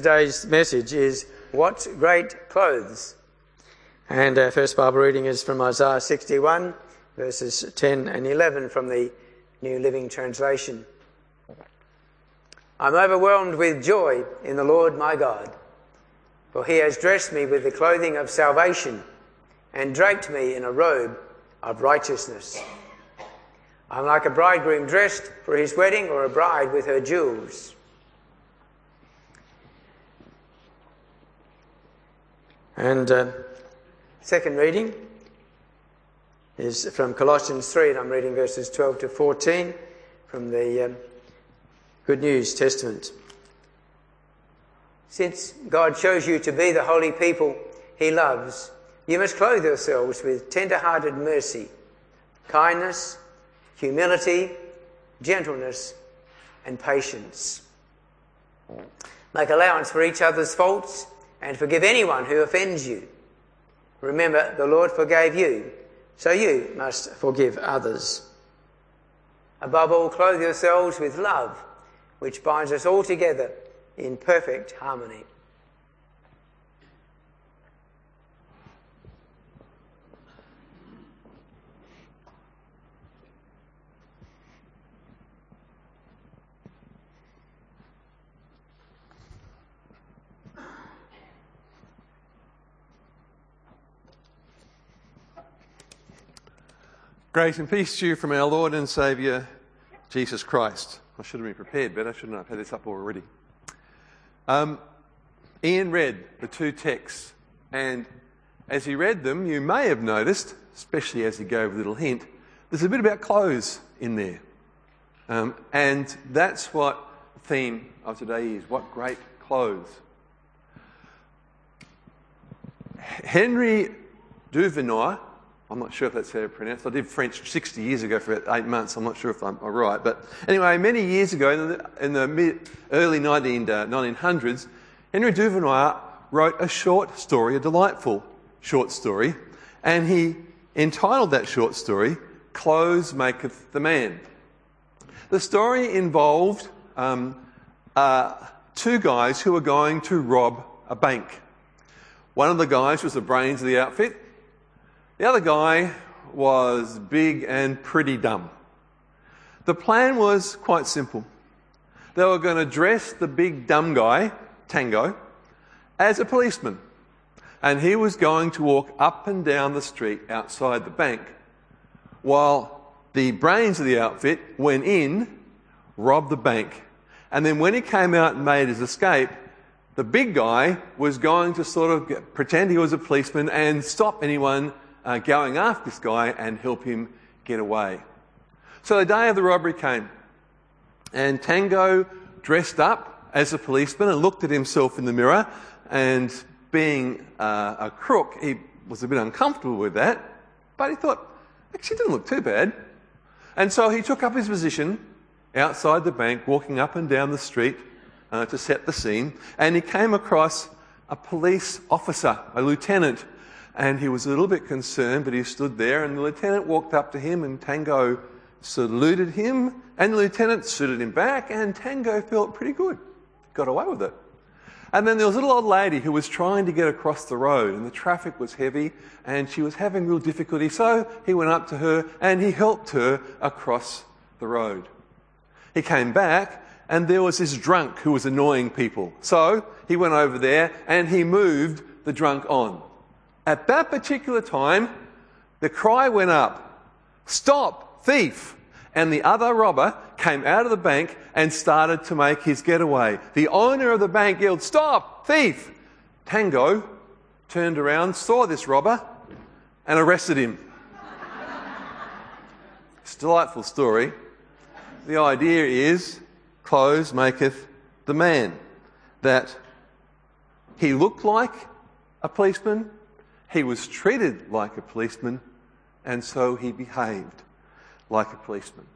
today's message is What Great Clothes. And our first Bible reading is from Isaiah 61, verses 10 and 11 from the New Living Translation. I'm overwhelmed with joy in the Lord my God, for he has dressed me with the clothing of salvation and draped me in a robe of righteousness. I'm like a bridegroom dressed for his wedding or a bride with her jewels. And uh, second reading is from Colossians 3, and I'm reading verses 12 to 14 from the um, Good News Testament. Since God chose you to be the holy people he loves, you must clothe yourselves with tender hearted mercy, kindness, humility, gentleness, and patience. Make allowance for each other's faults and forgive anyone who offends you. Remember, the Lord forgave you, so you must forgive others. Above all, clothe yourselves with love, which binds us all together in perfect harmony. Grace and peace to you from our Lord and Saviour, Jesus Christ. I should have been prepared shouldn't I? I've had this up already. Um, Ian read the two texts, and as he read them, you may have noticed, especially as he gave a little hint, there's a bit about clothes in there. Um, and that's what the theme of today is what great clothes. Henry Duvernois I'm not sure if that's how you pronounce it. I did French 60 years ago for about eight months. I'm not sure if I'm right. But anyway, many years ago, in the, mid, early 19, uh, 1900s, Henry Duvernois wrote a short story, a delightful short story, and he entitled that short story, Clothes Maketh the Man. The story involved um, uh, two guys who were going to rob a bank. One of the guys was the brains of the outfit, the other guy was big and pretty dumb. The plan was quite simple. They were going to dress the big dumb guy, Tango, as a policeman. And he was going to walk up and down the street outside the bank while the brains of the outfit went in, robbed the bank. And then when he came out and made his escape, the big guy was going to sort of pretend he was a policeman and stop anyone uh, going after this guy and help him get away. So the day of the robbery came, and Tango dressed up as a policeman and looked at himself in the mirror. And being uh, a crook, he was a bit uncomfortable with that, but he thought, actually, it didn't look too bad. And so he took up his position outside the bank, walking up and down the street uh, to set the scene, and he came across a police officer, a lieutenant, and he was a little bit concerned, but he stood there, and the lieutenant walked up to him, and Tango saluted him, and the lieutenant saluted him back, and Tango felt pretty good. Got away with it. And then there was a little old lady who was trying to get across the road, and the traffic was heavy, and she was having real difficulty. So he went up to her and he helped her across the road. He came back, and there was this drunk who was annoying people. So he went over there and he moved the drunk on. At that particular time, the cry went up Stop, thief! And the other robber came out of the bank and started to make his getaway. The owner of the bank yelled, Stop, thief! Tango turned around, saw this robber, and arrested him. it's a delightful story. The idea is clothes maketh the man. That he looked like a policeman, he was treated like a policeman, and so he behaved like a policeman.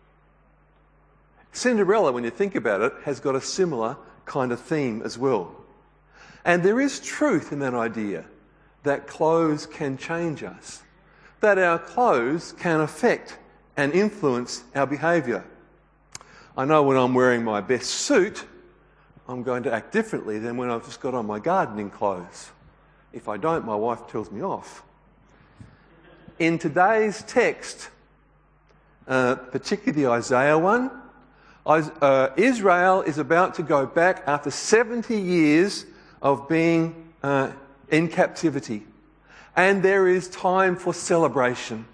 Cinderella, when you think about it, has got a similar kind of theme as well. And there is truth in that idea that clothes can change us, that our clothes can affect and influence our behaviour. I know when I'm wearing my best suit, I'm going to act differently than when I've just got on my gardening clothes. If I don't, my wife tells me off. In today's text, uh, particularly the Isaiah one, uh, Israel is about to go back after 70 years of being uh, in captivity. And there is time for celebration.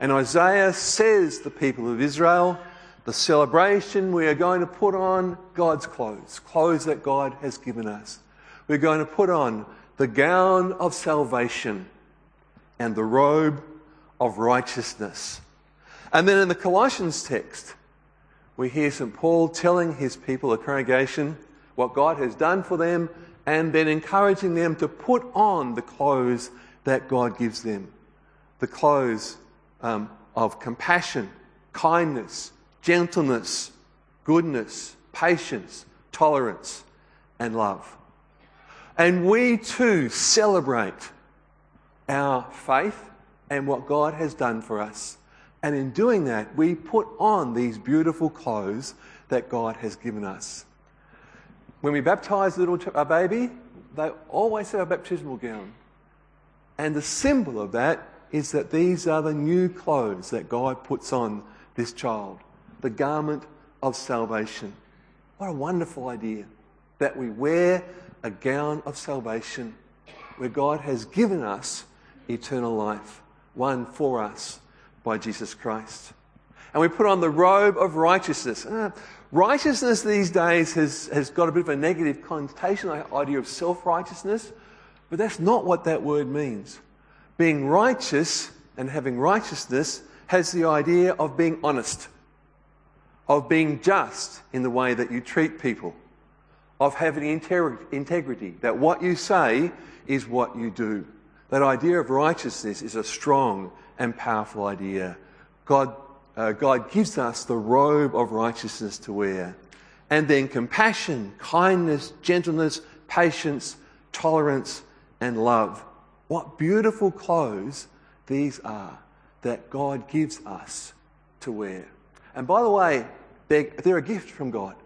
And Isaiah says the people of Israel, the celebration, we are going to put on God's clothes, clothes that God has given us. We're going to put on the gown of salvation and the robe of righteousness. And then in the Colossians text, we hear St. Paul telling his people, the congregation, what God has done for them, and then encouraging them to put on the clothes that God gives them the clothes um, of compassion, kindness, gentleness, goodness, patience, tolerance, and love. And we too celebrate our faith and what God has done for us. And in doing that, we put on these beautiful clothes that God has given us. When we baptize a little a baby, they always have a baptismal gown. And the symbol of that is that these are the new clothes that God puts on this child, the garment of salvation. What a wonderful idea that we wear a gown of salvation where God has given us eternal life, won for us by Jesus Christ. And we put on the robe of righteousness. Uh, righteousness these days has, has got a bit of a negative connotation, the idea of self righteousness, but that's not what that word means. Being righteous and having righteousness has the idea of being honest, of being just in the way that you treat people, of having integrity, that what you say is what you do. That idea of righteousness is a strong and powerful idea. God, uh, God gives us the robe of righteousness to wear. And then compassion, kindness, gentleness, patience, tolerance, and love. What beautiful clothes these are that God gives us to wear. And by the way, they're, they're a gift from God.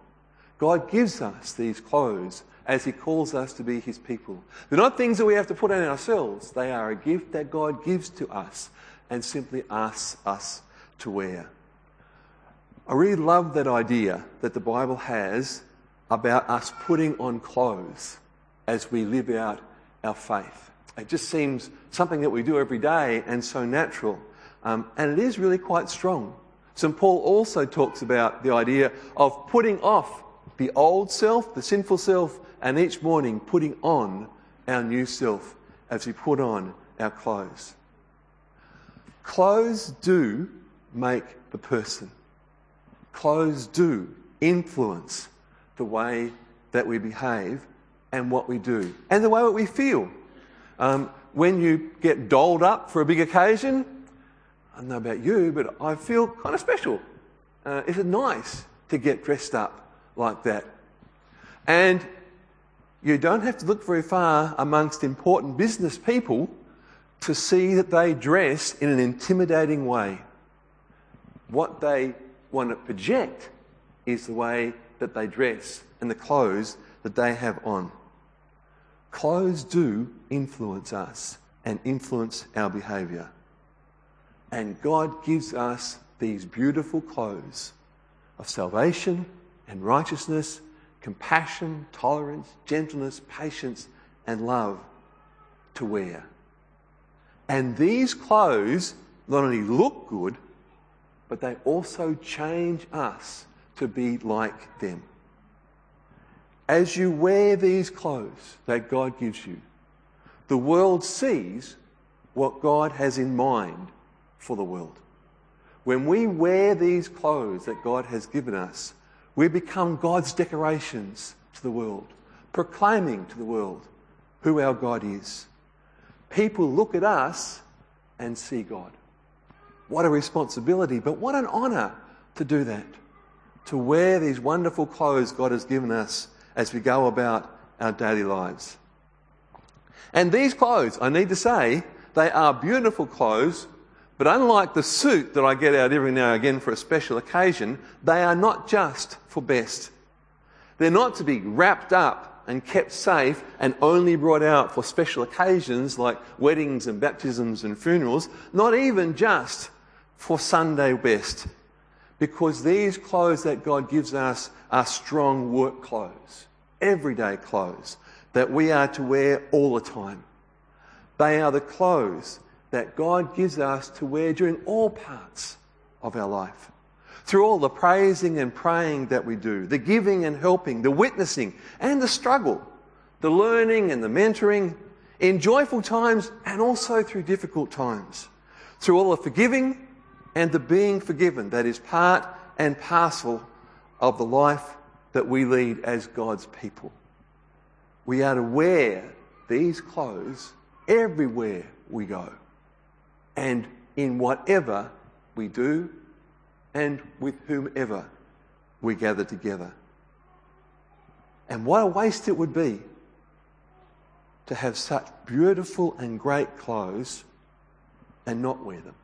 God gives us these clothes as He calls us to be His people. They're not things that we have to put on ourselves, they are a gift that God gives to us and simply asks us to wear. I really love that idea that the Bible has about us putting on clothes as we live out our faith. It just seems something that we do every day and so natural. Um, and it is really quite strong. St. Paul also talks about the idea of putting off the old self, the sinful self, and each morning putting on our new self as we put on our clothes. Clothes do make the person. Clothes do influence the way that we behave and what we do, and the way that we feel. Um, when you get dolled up for a big occasion, I don't know about you, but I feel kind of special. Uh, it's nice to get dressed up like that. And you don't have to look very far amongst important business people to see that they dress in an intimidating way. What they want to project is the way that they dress and the clothes that they have on. Clothes do influence us and influence our behaviour. And God gives us these beautiful clothes of salvation and righteousness, compassion, tolerance, gentleness, patience, and love to wear. And these clothes not only look good, but they also change us to be like them. As you wear these clothes that God gives you, the world sees what God has in mind for the world. When we wear these clothes that God has given us, we become God's decorations to the world, proclaiming to the world who our God is people look at us and see God. What a responsibility, but what an honour to do that. To wear these wonderful clothes God has given us as we go about our daily lives. And these clothes, I need to say, they are beautiful clothes, but unlike the suit that I get out every now and again for a special occasion, they are not just for best. They're not to be wrapped up and kept safe and only brought out for special occasions like weddings and baptisms and funerals, not even just for Sunday best. Because these clothes that God gives us are strong work clothes, everyday clothes that we are to wear all the time. They are the clothes that God gives us to wear during all parts of our life. Through all the praising and praying that we do, the giving and helping, the witnessing and the struggle, the learning and the mentoring, in joyful times and also through difficult times. Through all the forgiving and the being forgiven that is part and parcel of the life that we lead as God's people. We are to wear these clothes everywhere we go and in whatever we do and with whomever we gather together. And what a waste it would be to have such beautiful and great clothes and not wear them,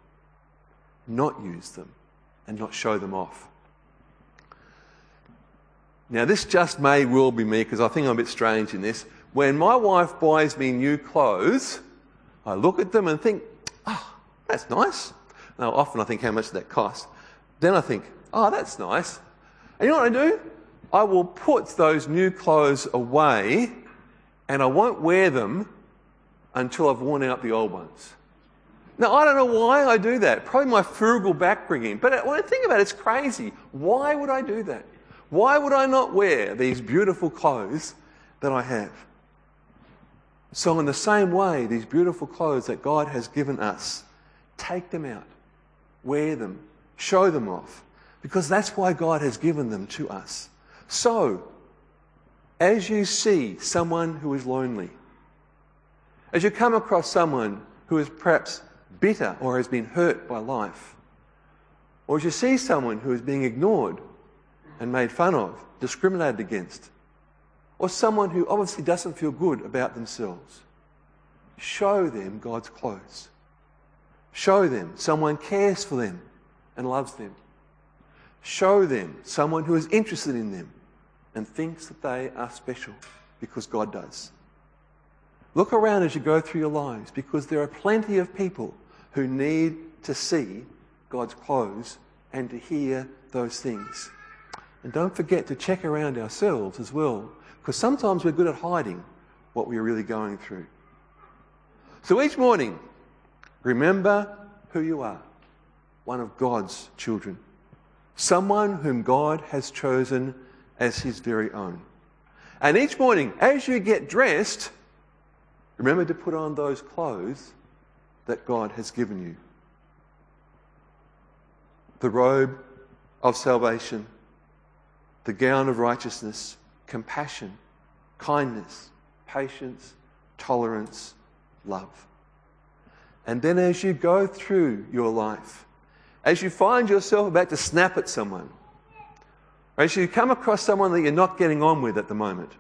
not use them, and not show them off. Now, this just may well be me because I think I'm a bit strange in this. When my wife buys me new clothes, I look at them and think, oh, that's nice. Now, often I think, how much does that cost? Then I think, oh, that's nice. And you know what I do? I will put those new clothes away and I won't wear them until I've worn out the old ones. Now, I don't know why I do that. Probably my frugal backbringing. But uh, when I think about it, it's crazy. Why would I do that? Why would I not wear these beautiful clothes that I have? So, in the same way, these beautiful clothes that God has given us, take them out, wear them, show them off, because that's why God has given them to us. So, as you see someone who is lonely, as you come across someone who is perhaps bitter or has been hurt by life, or as you see someone who is being ignored and made fun of, discriminated against, or someone who obviously doesn't feel good about themselves. Show them God's clothes. Show them someone cares for them and loves them. Show them someone who is interested in them and thinks that they are special because God does. Look around as you go through your lives because there are plenty of people who need to see God's clothes and to hear those things. And don't forget to check around ourselves as well, because sometimes we're good at hiding what we're really going through. So each morning, remember who you are one of God's children, someone whom God has chosen as his very own. And each morning, as you get dressed, remember to put on those clothes that God has given you the robe of salvation the gown of righteousness, compassion, kindness, patience, tolerance, love. And then as you go through your life, as you find yourself about to snap at someone, or as you come across someone that you're not getting on with at the moment,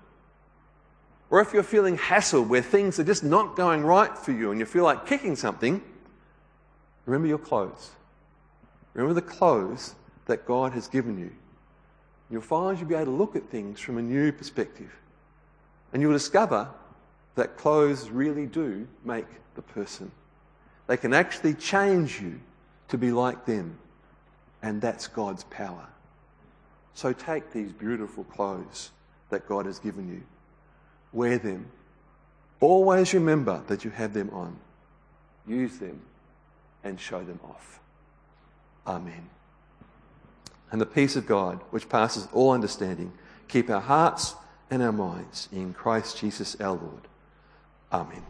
or if you're feeling hassled where things are just not going right for you and you feel like kicking something, remember your clothes. Remember the clothes that God has given you. You'll find you'll be able to look at things from a new perspective. And you'll discover that clothes really do make the person. They can actually change you to be like them. And that's God's power. So take these beautiful clothes that God has given you, wear them. Always remember that you have them on. Use them and show them off. Amen and the peace of God, which passes all understanding, keep our hearts and our minds in Christ Jesus our Lord. Amen.